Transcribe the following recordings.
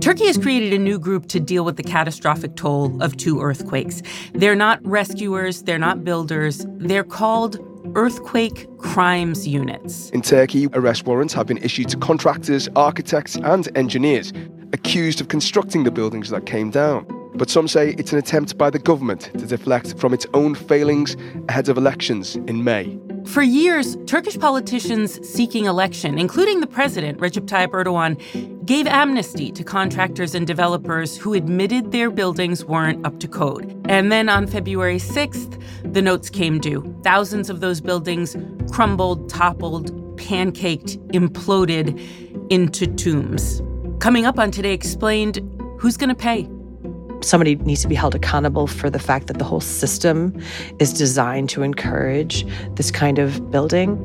Turkey has created a new group to deal with the catastrophic toll of two earthquakes. They're not rescuers, they're not builders, they're called earthquake crimes units. In Turkey, arrest warrants have been issued to contractors, architects, and engineers accused of constructing the buildings that came down. But some say it's an attempt by the government to deflect from its own failings ahead of elections in May. For years, Turkish politicians seeking election, including the president, Recep Tayyip Erdogan, gave amnesty to contractors and developers who admitted their buildings weren't up to code. And then on February 6th, the notes came due. Thousands of those buildings crumbled, toppled, pancaked, imploded into tombs. Coming up on Today Explained, who's going to pay? Somebody needs to be held accountable for the fact that the whole system is designed to encourage this kind of building.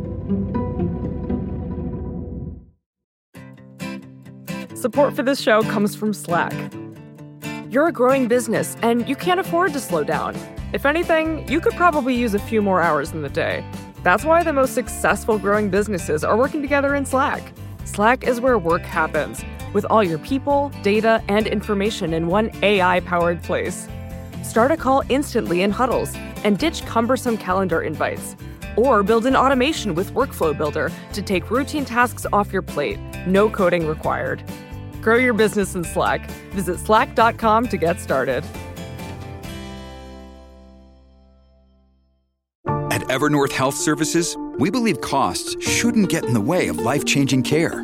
Support for this show comes from Slack. You're a growing business and you can't afford to slow down. If anything, you could probably use a few more hours in the day. That's why the most successful growing businesses are working together in Slack. Slack is where work happens with all your people, data, and information in one AI powered place. Start a call instantly in huddles and ditch cumbersome calendar invites. Or build an automation with Workflow Builder to take routine tasks off your plate, no coding required. Grow your business in Slack. Visit slack.com to get started. At Evernorth Health Services, we believe costs shouldn't get in the way of life changing care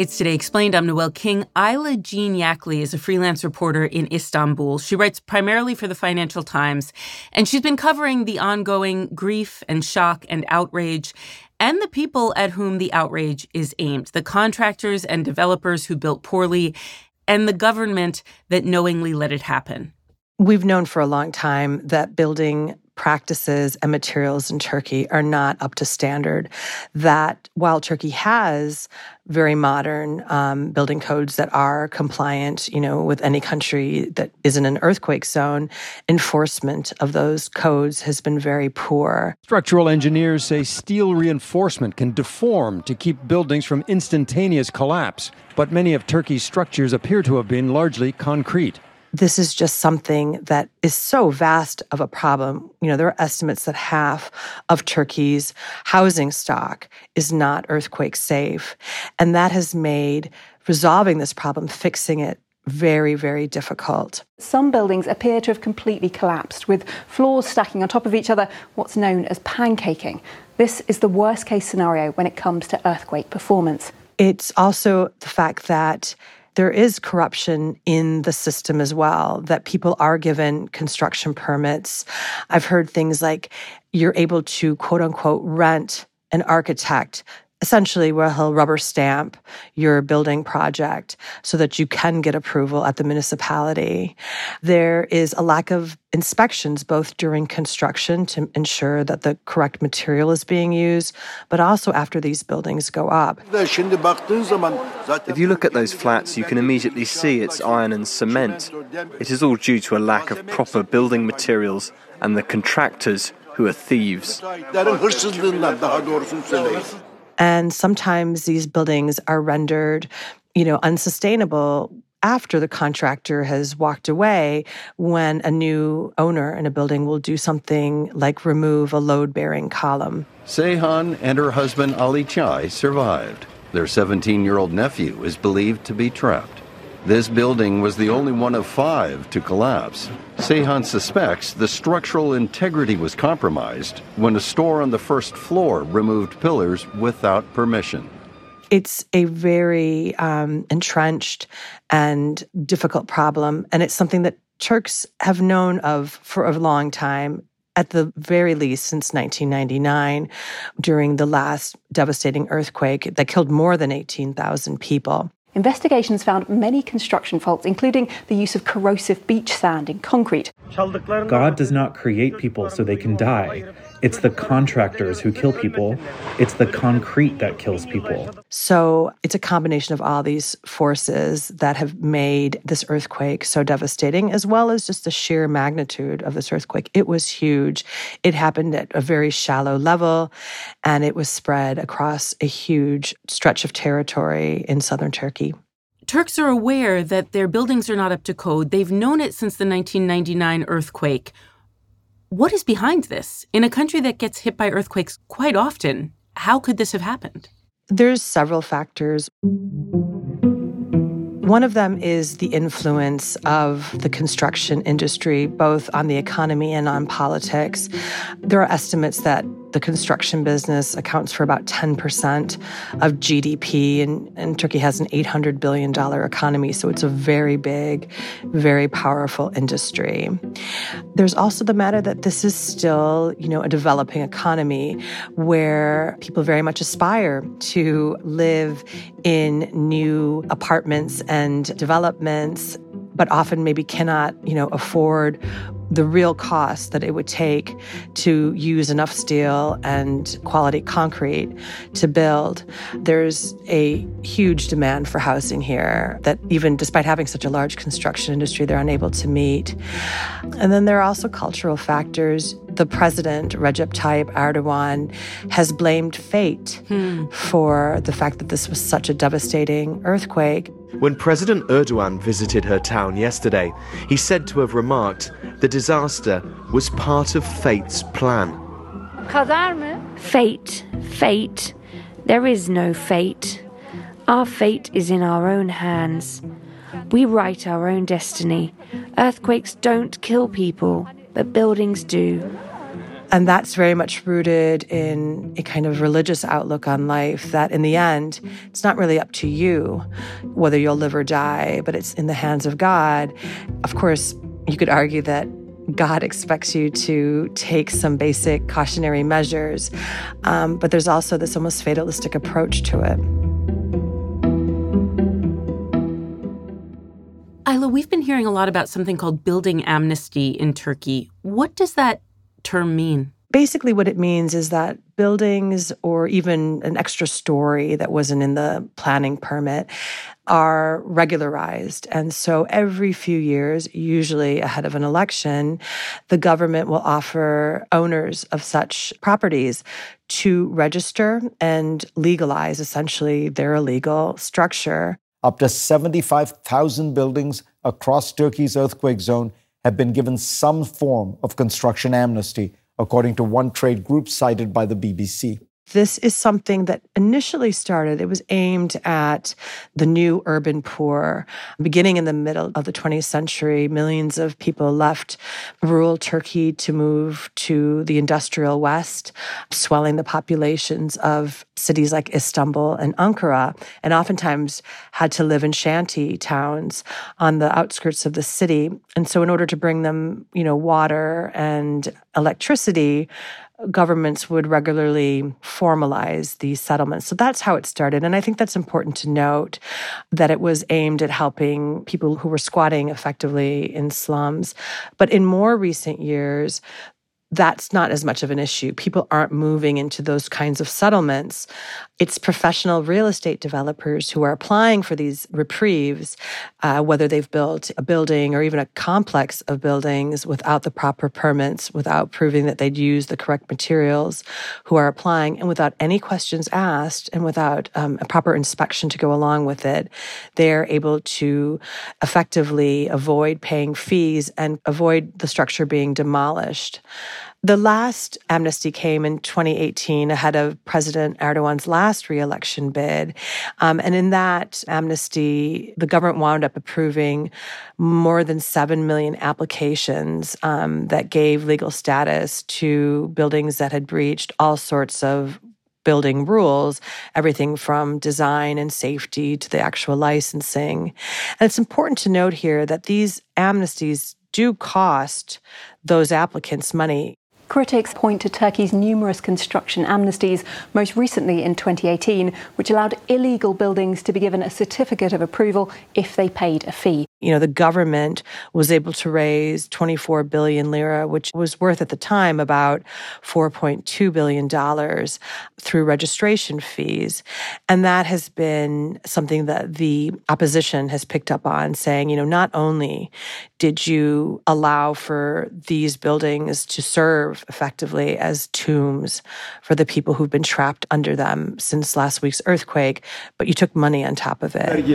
It's Today Explained. I'm Noel King. Ayla Jean Yackley is a freelance reporter in Istanbul. She writes primarily for the Financial Times, and she's been covering the ongoing grief and shock and outrage and the people at whom the outrage is aimed the contractors and developers who built poorly, and the government that knowingly let it happen. We've known for a long time that building practices and materials in Turkey are not up to standard. That while Turkey has very modern um, building codes that are compliant, you know, with any country that isn't an earthquake zone, enforcement of those codes has been very poor. Structural engineers say steel reinforcement can deform to keep buildings from instantaneous collapse, but many of Turkey's structures appear to have been largely concrete this is just something that is so vast of a problem. You know, there are estimates that half of Turkey's housing stock is not earthquake safe. And that has made resolving this problem, fixing it, very, very difficult. Some buildings appear to have completely collapsed, with floors stacking on top of each other, what's known as pancaking. This is the worst case scenario when it comes to earthquake performance. It's also the fact that there is corruption in the system as well, that people are given construction permits. I've heard things like you're able to quote unquote rent an architect essentially where he'll rubber stamp your building project so that you can get approval at the municipality. There is a lack of inspections both during construction to ensure that the correct material is being used, but also after these buildings go up. If you look at those flats, you can immediately see it's iron and cement. It is all due to a lack of proper building materials and the contractors who are thieves. And sometimes these buildings are rendered, you know, unsustainable after the contractor has walked away when a new owner in a building will do something like remove a load bearing column. Seyhan and her husband Ali Chai survived. Their 17 year old nephew is believed to be trapped. This building was the only one of five to collapse. Seyhan suspects the structural integrity was compromised when a store on the first floor removed pillars without permission. It's a very um, entrenched and difficult problem, and it's something that Turks have known of for a long time. at the very least since 1999 during the last devastating earthquake that killed more than 18,000 people. Investigations found many construction faults, including the use of corrosive beach sand in concrete. God does not create people so they can die. It's the contractors who kill people. It's the concrete that kills people. So it's a combination of all these forces that have made this earthquake so devastating, as well as just the sheer magnitude of this earthquake. It was huge. It happened at a very shallow level, and it was spread across a huge stretch of territory in southern Turkey. Turks are aware that their buildings are not up to code. They've known it since the 1999 earthquake. What is behind this? In a country that gets hit by earthquakes quite often, how could this have happened? There's several factors. One of them is the influence of the construction industry, both on the economy and on politics. There are estimates that the construction business accounts for about 10% of GDP, and, and Turkey has an $800 billion economy, so it's a very big, very powerful industry. There's also the matter that this is still, you know, a developing economy where people very much aspire to live in new apartments and developments but often maybe cannot, you know, afford the real cost that it would take to use enough steel and quality concrete to build. There's a huge demand for housing here that even despite having such a large construction industry, they're unable to meet. And then there are also cultural factors. The president, Recep Tayyip Erdogan, has blamed fate hmm. for the fact that this was such a devastating earthquake. When President Erdogan visited her town yesterday, he said to have remarked the disaster was part of fate's plan. Fate, fate. There is no fate. Our fate is in our own hands. We write our own destiny. Earthquakes don't kill people, but buildings do. And that's very much rooted in a kind of religious outlook on life that in the end, it's not really up to you whether you'll live or die, but it's in the hands of God. Of course, you could argue that God expects you to take some basic cautionary measures, um, but there's also this almost fatalistic approach to it. Ayla, we've been hearing a lot about something called building amnesty in Turkey. What does that term mean? Basically, what it means is that buildings or even an extra story that wasn't in the planning permit are regularized. And so every few years, usually ahead of an election, the government will offer owners of such properties to register and legalize essentially their illegal structure. Up to 75,000 buildings across Turkey's earthquake zone have been given some form of construction amnesty, according to one trade group cited by the BBC. This is something that initially started, it was aimed at the new urban poor. Beginning in the middle of the 20th century, millions of people left rural Turkey to move to the industrial West, swelling the populations of cities like Istanbul and Ankara, and oftentimes had to live in shanty towns on the outskirts of the city. And so, in order to bring them, you know, water and electricity, governments would regularly formalize these settlements. So that's how it started. And I think that's important to note that it was aimed at helping people who were squatting effectively in slums. But in more recent years, that's not as much of an issue. People aren't moving into those kinds of settlements. It's professional real estate developers who are applying for these reprieves, uh, whether they've built a building or even a complex of buildings without the proper permits, without proving that they'd used the correct materials, who are applying and without any questions asked and without um, a proper inspection to go along with it. They're able to effectively avoid paying fees and avoid the structure being demolished. The last amnesty came in 2018 ahead of President Erdogan's last reelection bid. Um, and in that amnesty, the government wound up approving more than 7 million applications um, that gave legal status to buildings that had breached all sorts of building rules, everything from design and safety to the actual licensing. And it's important to note here that these amnesties do cost those applicants money. Critics point to Turkey's numerous construction amnesties, most recently in 2018, which allowed illegal buildings to be given a certificate of approval if they paid a fee. You know, the government was able to raise 24 billion lira, which was worth at the time about $4.2 billion through registration fees. And that has been something that the opposition has picked up on, saying, you know, not only did you allow for these buildings to serve effectively as tombs for the people who've been trapped under them since last week's earthquake, but you took money on top of it.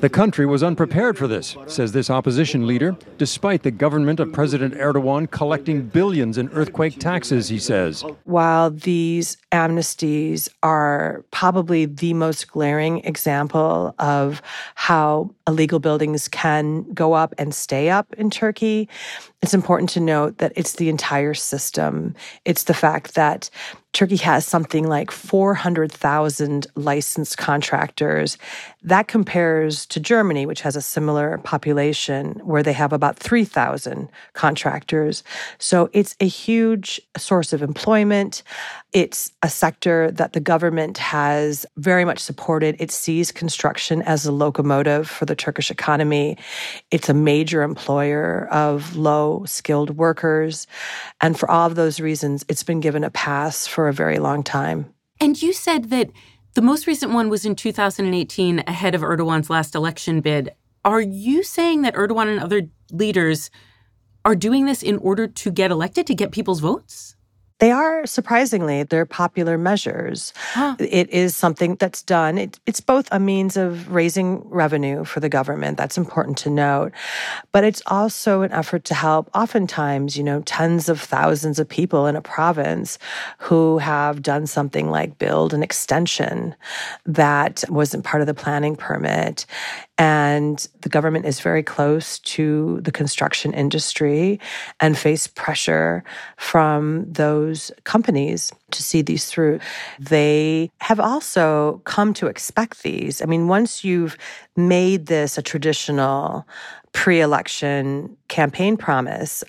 The country was unprepared for this, says this opposition leader, despite the government of President Erdogan collecting billions in earthquake taxes, he says. While these amnesties are probably the most glaring example of how illegal buildings can go up and stay up in Turkey, it's important to note that it's the entire system. It's the fact that Turkey has something like 400,000 licensed contractors. That compares to Germany, which has a similar population where they have about 3,000 contractors. So it's a huge source of employment. It's a sector that the government has very much supported. It sees construction as a locomotive for the Turkish economy. It's a major employer of low skilled workers. And for all of those reasons, it's been given a pass for a very long time. And you said that the most recent one was in 2018, ahead of Erdogan's last election bid. Are you saying that Erdogan and other leaders are doing this in order to get elected, to get people's votes? They are surprisingly, they're popular measures. Huh. It is something that's done. It, it's both a means of raising revenue for the government. That's important to note. But it's also an effort to help, oftentimes, you know, tens of thousands of people in a province who have done something like build an extension that wasn't part of the planning permit. And the government is very close to the construction industry and face pressure from those companies to see these through. They have also come to expect these. I mean, once you've made this a traditional pre election campaign promise,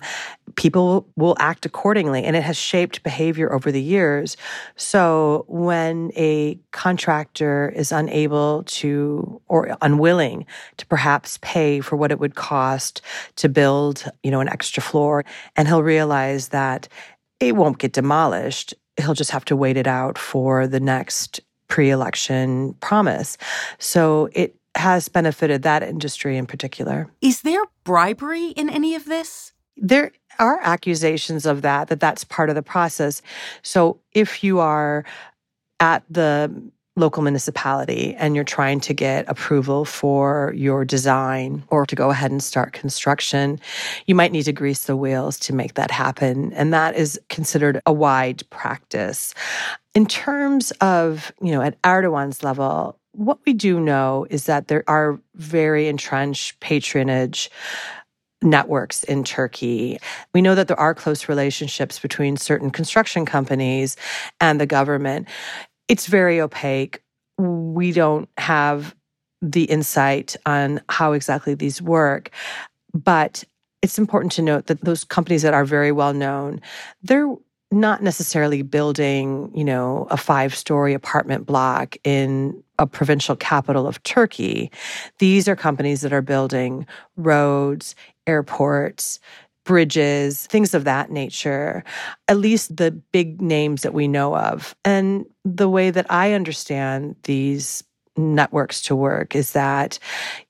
people will act accordingly. And it has shaped behavior over the years. So when a contractor is unable to or unwilling to perhaps pay for what it would cost to build, you know, an extra floor, and he'll realize that it won't get demolished, he'll just have to wait it out for the next pre election promise. So it has benefited that industry in particular. Is there bribery in any of this? There are accusations of that, that that's part of the process. So if you are at the local municipality and you're trying to get approval for your design or to go ahead and start construction, you might need to grease the wheels to make that happen. And that is considered a wide practice. In terms of, you know, at Erdogan's level, what we do know is that there are very entrenched patronage networks in Turkey. We know that there are close relationships between certain construction companies and the government. It's very opaque. We don't have the insight on how exactly these work, but it's important to note that those companies that are very well known, they're not necessarily building, you know, a five story apartment block in a provincial capital of Turkey. These are companies that are building roads, airports, bridges, things of that nature, at least the big names that we know of. And the way that I understand these networks to work is that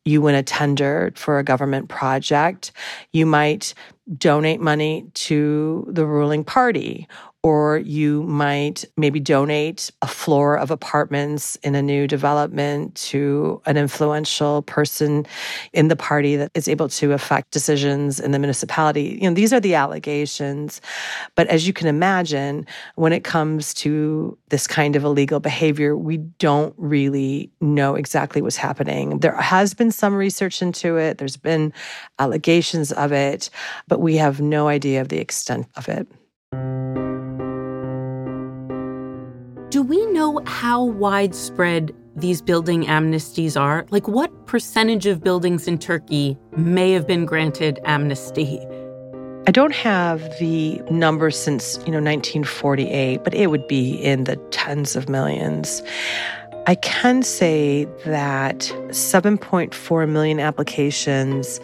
you win a tender for a government project, you might donate money to the ruling party or you might maybe donate a floor of apartments in a new development to an influential person in the party that is able to affect decisions in the municipality. You know, these are the allegations. But as you can imagine, when it comes to this kind of illegal behavior, we don't really know exactly what's happening. There has been some research into it, there's been allegations of it, but we have no idea of the extent of it. Do we know how widespread these building amnesties are? Like, what percentage of buildings in Turkey may have been granted amnesty? I don't have the number since, you know, 1948, but it would be in the tens of millions. I can say that 7.4 million applications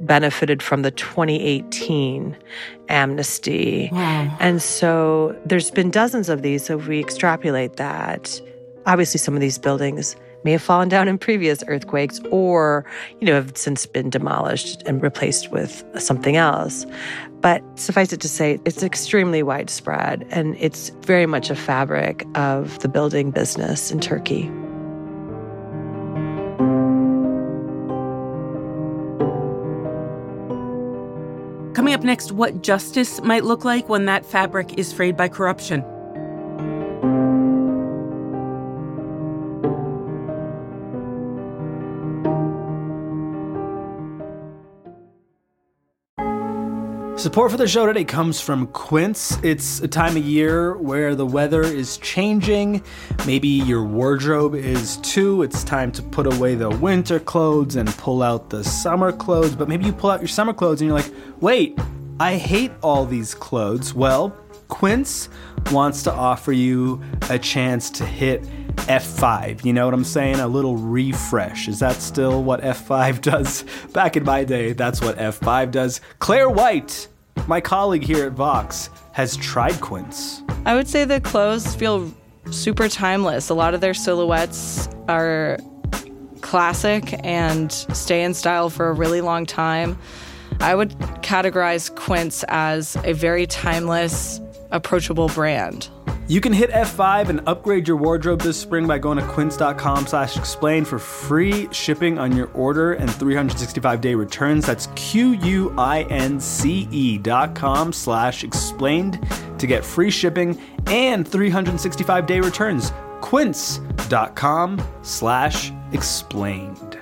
benefited from the 2018 amnesty. Wow. And so there's been dozens of these. So if we extrapolate that, obviously some of these buildings may have fallen down in previous earthquakes or, you know, have since been demolished and replaced with something else. But suffice it to say, it's extremely widespread and it's very much a fabric of the building business in Turkey. Coming up next, what justice might look like when that fabric is frayed by corruption. Support for the show today comes from Quince. It's a time of year where the weather is changing. Maybe your wardrobe is too. It's time to put away the winter clothes and pull out the summer clothes. But maybe you pull out your summer clothes and you're like, wait, I hate all these clothes. Well, Quince wants to offer you a chance to hit F5. You know what I'm saying? A little refresh. Is that still what F5 does? Back in my day, that's what F5 does. Claire White my colleague here at Vox has tried Quince. I would say the clothes feel super timeless. A lot of their silhouettes are classic and stay in style for a really long time. I would categorize Quince as a very timeless, approachable brand. You can hit F5 and upgrade your wardrobe this spring by going to quince.com slash explain for free shipping on your order and 365-day returns. That's Q-U-I-N-C-E dot com slash explained to get free shipping and 365-day returns. Quince.com slash explained.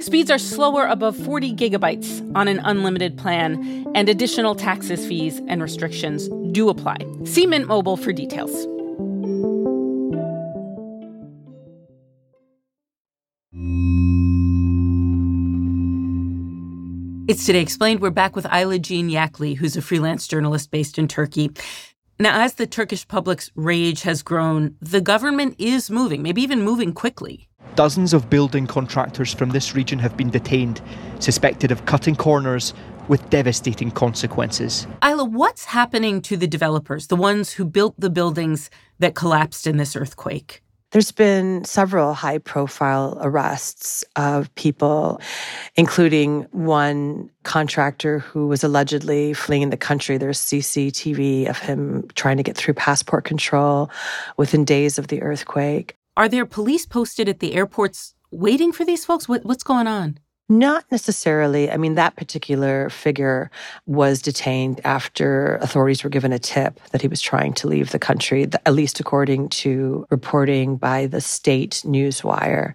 Speeds are slower above 40 gigabytes on an unlimited plan, and additional taxes, fees, and restrictions do apply. See Mint Mobile for details. It's Today Explained. We're back with Ayla Jean Yackley, who's a freelance journalist based in Turkey. Now, as the Turkish public's rage has grown, the government is moving, maybe even moving quickly. Dozens of building contractors from this region have been detained, suspected of cutting corners with devastating consequences. Ayla, what's happening to the developers, the ones who built the buildings that collapsed in this earthquake? There's been several high profile arrests of people, including one contractor who was allegedly fleeing the country. There's CCTV of him trying to get through passport control within days of the earthquake. Are there police posted at the airports waiting for these folks? What, what's going on? Not necessarily. I mean, that particular figure was detained after authorities were given a tip that he was trying to leave the country, at least according to reporting by the state newswire.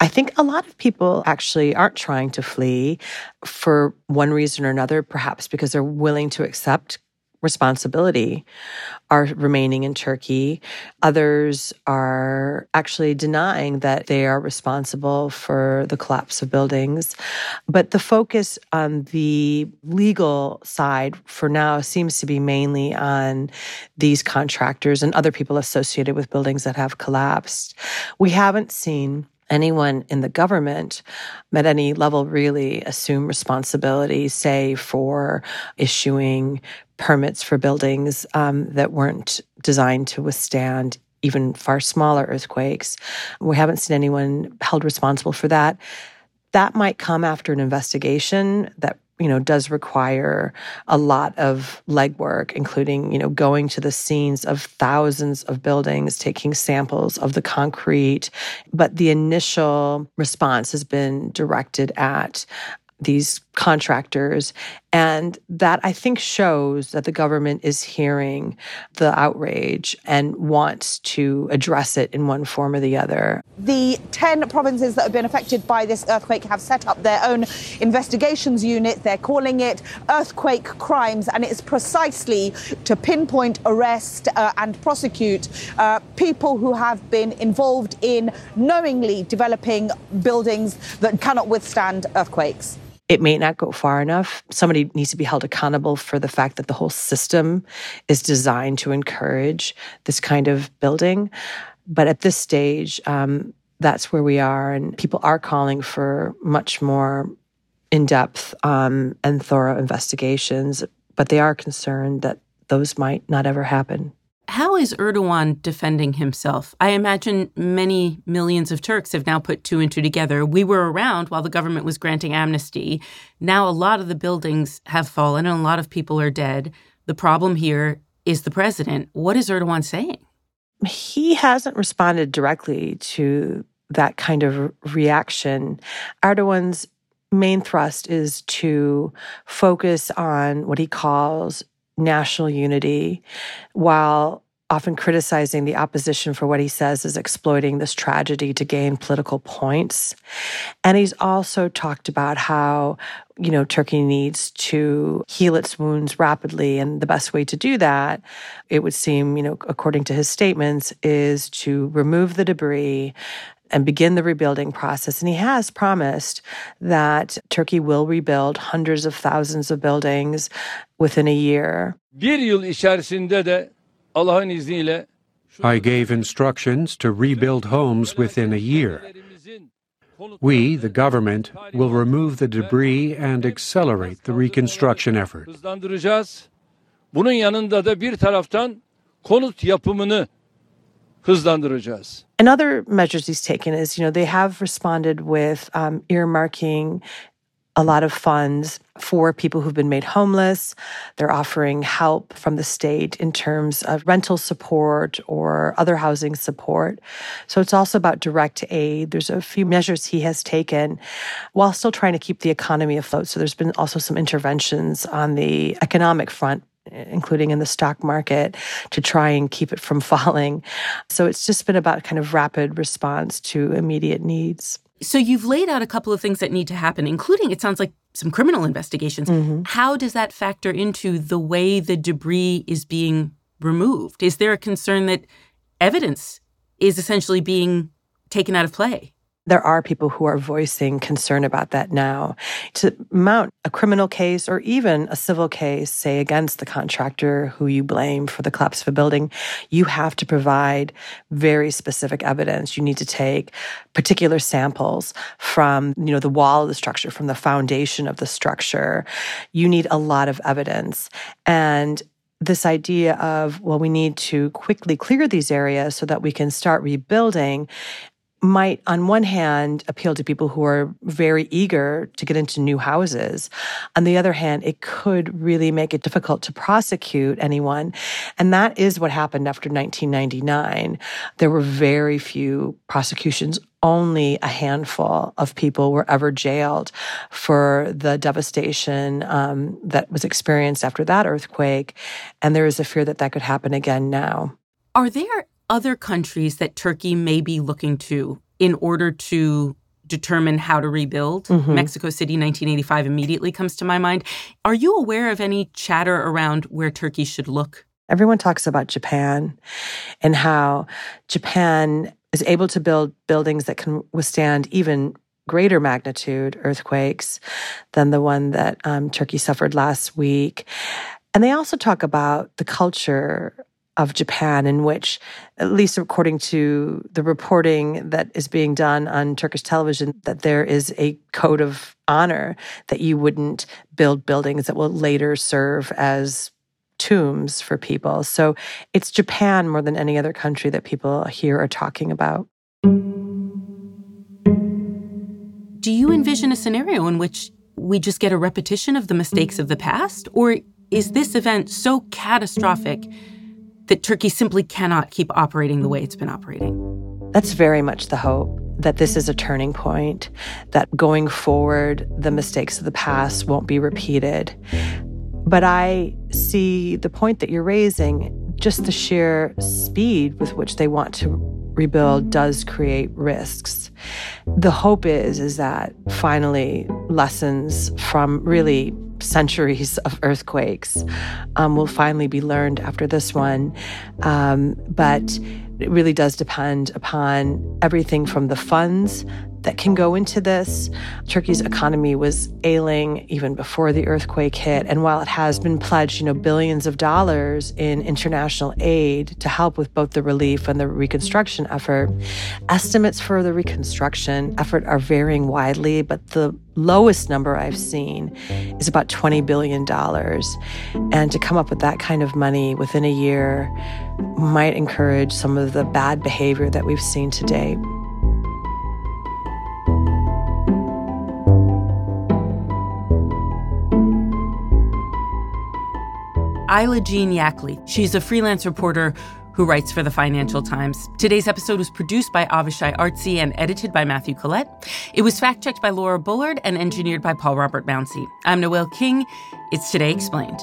I think a lot of people actually aren't trying to flee for one reason or another, perhaps because they're willing to accept responsibility are remaining in Turkey. Others are actually denying that they are responsible for the collapse of buildings. But the focus on the legal side for now seems to be mainly on these contractors and other people associated with buildings that have collapsed. We haven't seen anyone in the government at any level really assume responsibility, say, for issuing permits for buildings um, that weren't designed to withstand even far smaller earthquakes. We haven't seen anyone held responsible for that. That might come after an investigation that you know, does require a lot of legwork, including, you know, going to the scenes of thousands of buildings, taking samples of the concrete. But the initial response has been directed at these contractors. And that I think shows that the government is hearing the outrage and wants to address it in one form or the other. The 10 provinces that have been affected by this earthquake have set up their own investigations unit. They're calling it earthquake crimes, and it's precisely to pinpoint, arrest, uh, and prosecute uh, people who have been involved in knowingly developing buildings that cannot withstand earthquakes it may not go far enough. Somebody needs to be held accountable for the fact that the whole system is designed to encourage this kind of building. But at this stage, um, that's where we are, and people are calling for much more in depth um, and thorough investigations. But they are concerned that those might not ever happen. How is Erdogan defending himself? I imagine many millions of Turks have now put two and two together. We were around while the government was granting amnesty. Now, a lot of the buildings have fallen and a lot of people are dead. The problem here is the president. What is Erdogan saying? He hasn't responded directly to that kind of reaction. Erdogan's main thrust is to focus on what he calls national unity while often criticizing the opposition for what he says is exploiting this tragedy to gain political points. And he's also talked about how, you know, Turkey needs to heal its wounds rapidly. And the best way to do that, it would seem, you know, according to his statements, is to remove the debris and begin the rebuilding process. And he has promised that Turkey will rebuild hundreds of thousands of buildings within a year. Bir yıl içerisinde de I gave instructions to rebuild homes within a year. We, the government, will remove the debris and accelerate the reconstruction effort. Bunun yanında da bir taraftan konut yapımını hızlandıracağız. Another measures he's taken is, you know, they have responded with um, earmarking a lot of funds for people who've been made homeless. They're offering help from the state in terms of rental support or other housing support. So it's also about direct aid. There's a few measures he has taken while still trying to keep the economy afloat. So there's been also some interventions on the economic front including in the stock market, to try and keep it from falling. So it's just been about kind of rapid response to immediate needs. So you've laid out a couple of things that need to happen, including it sounds like some criminal investigations. Mm-hmm. How does that factor into the way the debris is being removed? Is there a concern that evidence is essentially being taken out of play? There are people who are voicing concern about that now. To mount a criminal case or even a civil case, say against the contractor who you blame for the collapse of a building, you have to provide very specific evidence. You need to take particular samples from, you know, the wall of the structure, from the foundation of the structure. You need a lot of evidence. And this idea of, well, we need to quickly clear these areas so that we can start rebuilding might, on one hand, appeal to people who are very eager to get into new houses. On the other hand, it could really make it difficult to prosecute anyone. And that is what happened after 1999. There were very few prosecutions. Only a handful of people were ever jailed for the devastation um, that was experienced after that earthquake. And there is a fear that that could happen again now. Are there other countries that Turkey may be looking to in order to determine how to rebuild. Mm-hmm. Mexico City 1985 immediately comes to my mind. Are you aware of any chatter around where Turkey should look? Everyone talks about Japan and how Japan is able to build buildings that can withstand even greater magnitude earthquakes than the one that um, Turkey suffered last week. And they also talk about the culture of Japan, in which, at least according to the reporting that is being done on Turkish television, that there is a code of honor that you wouldn't build buildings that will later serve as tombs for people. So it's Japan more than any other country that people here are talking about. Do you envision a scenario in which we just get a repetition of the mistakes of the past? Or is this event so catastrophic that Turkey simply cannot keep operating the way it's been operating? That's very much the hope that this is a turning point, that going forward, the mistakes of the past won't be repeated. But I see the point that you're raising, just the sheer speed with which they want to rebuild does create risks. The hope is is that finally lessons from really centuries of earthquakes um, will finally be learned after this one. Um, but it really does depend upon everything from the funds that can go into this. Turkey's economy was ailing even before the earthquake hit. And while it has been pledged, you know, billions of dollars in international aid to help with both the relief and the reconstruction effort, estimates for the reconstruction effort are varying widely, but the lowest number I've seen is about $20 billion. And to come up with that kind of money within a year might encourage some of the bad behavior that we've seen to Ayla Jean Yackley. She's a freelance reporter who writes for the Financial Times. Today's episode was produced by Avishai Artsy and edited by Matthew Collette. It was fact checked by Laura Bullard and engineered by Paul Robert Mounsey. I'm Noel King. It's Today Explained.